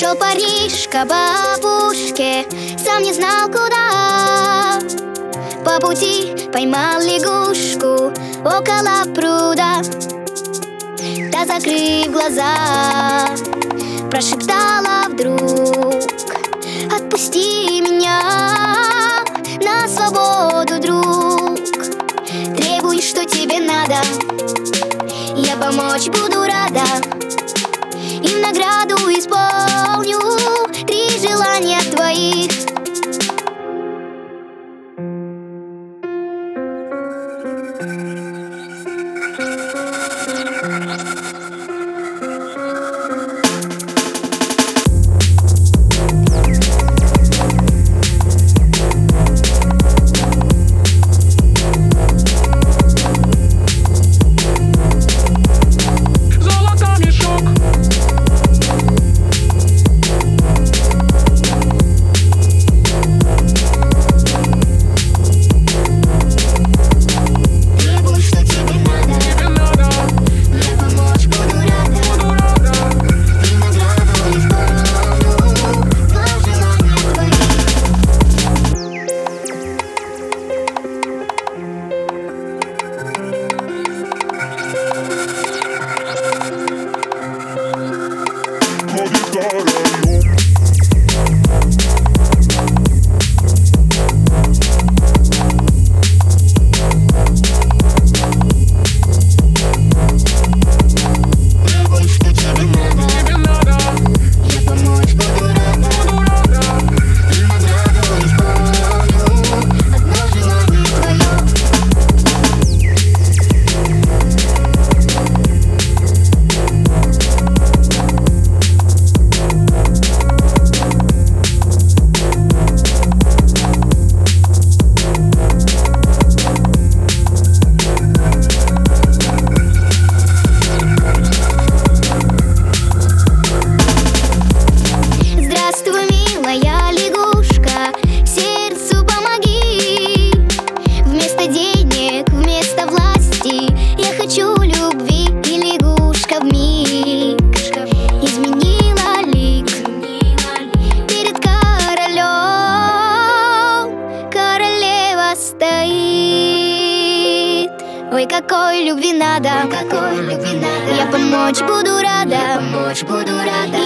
Шел Париж к бабушке, сам не знал куда. По пути поймал лягушку около пруда. Та, закрыв глаза, прошептала вдруг Отпусти меня на свободу, друг. Требуй, что тебе надо, я помочь буду рада награду исполню. Три желания твоих. Золото Требуй, стоит. Ой, какой любви надо, какой любви надо. Я помочь буду рада, помочь буду рада.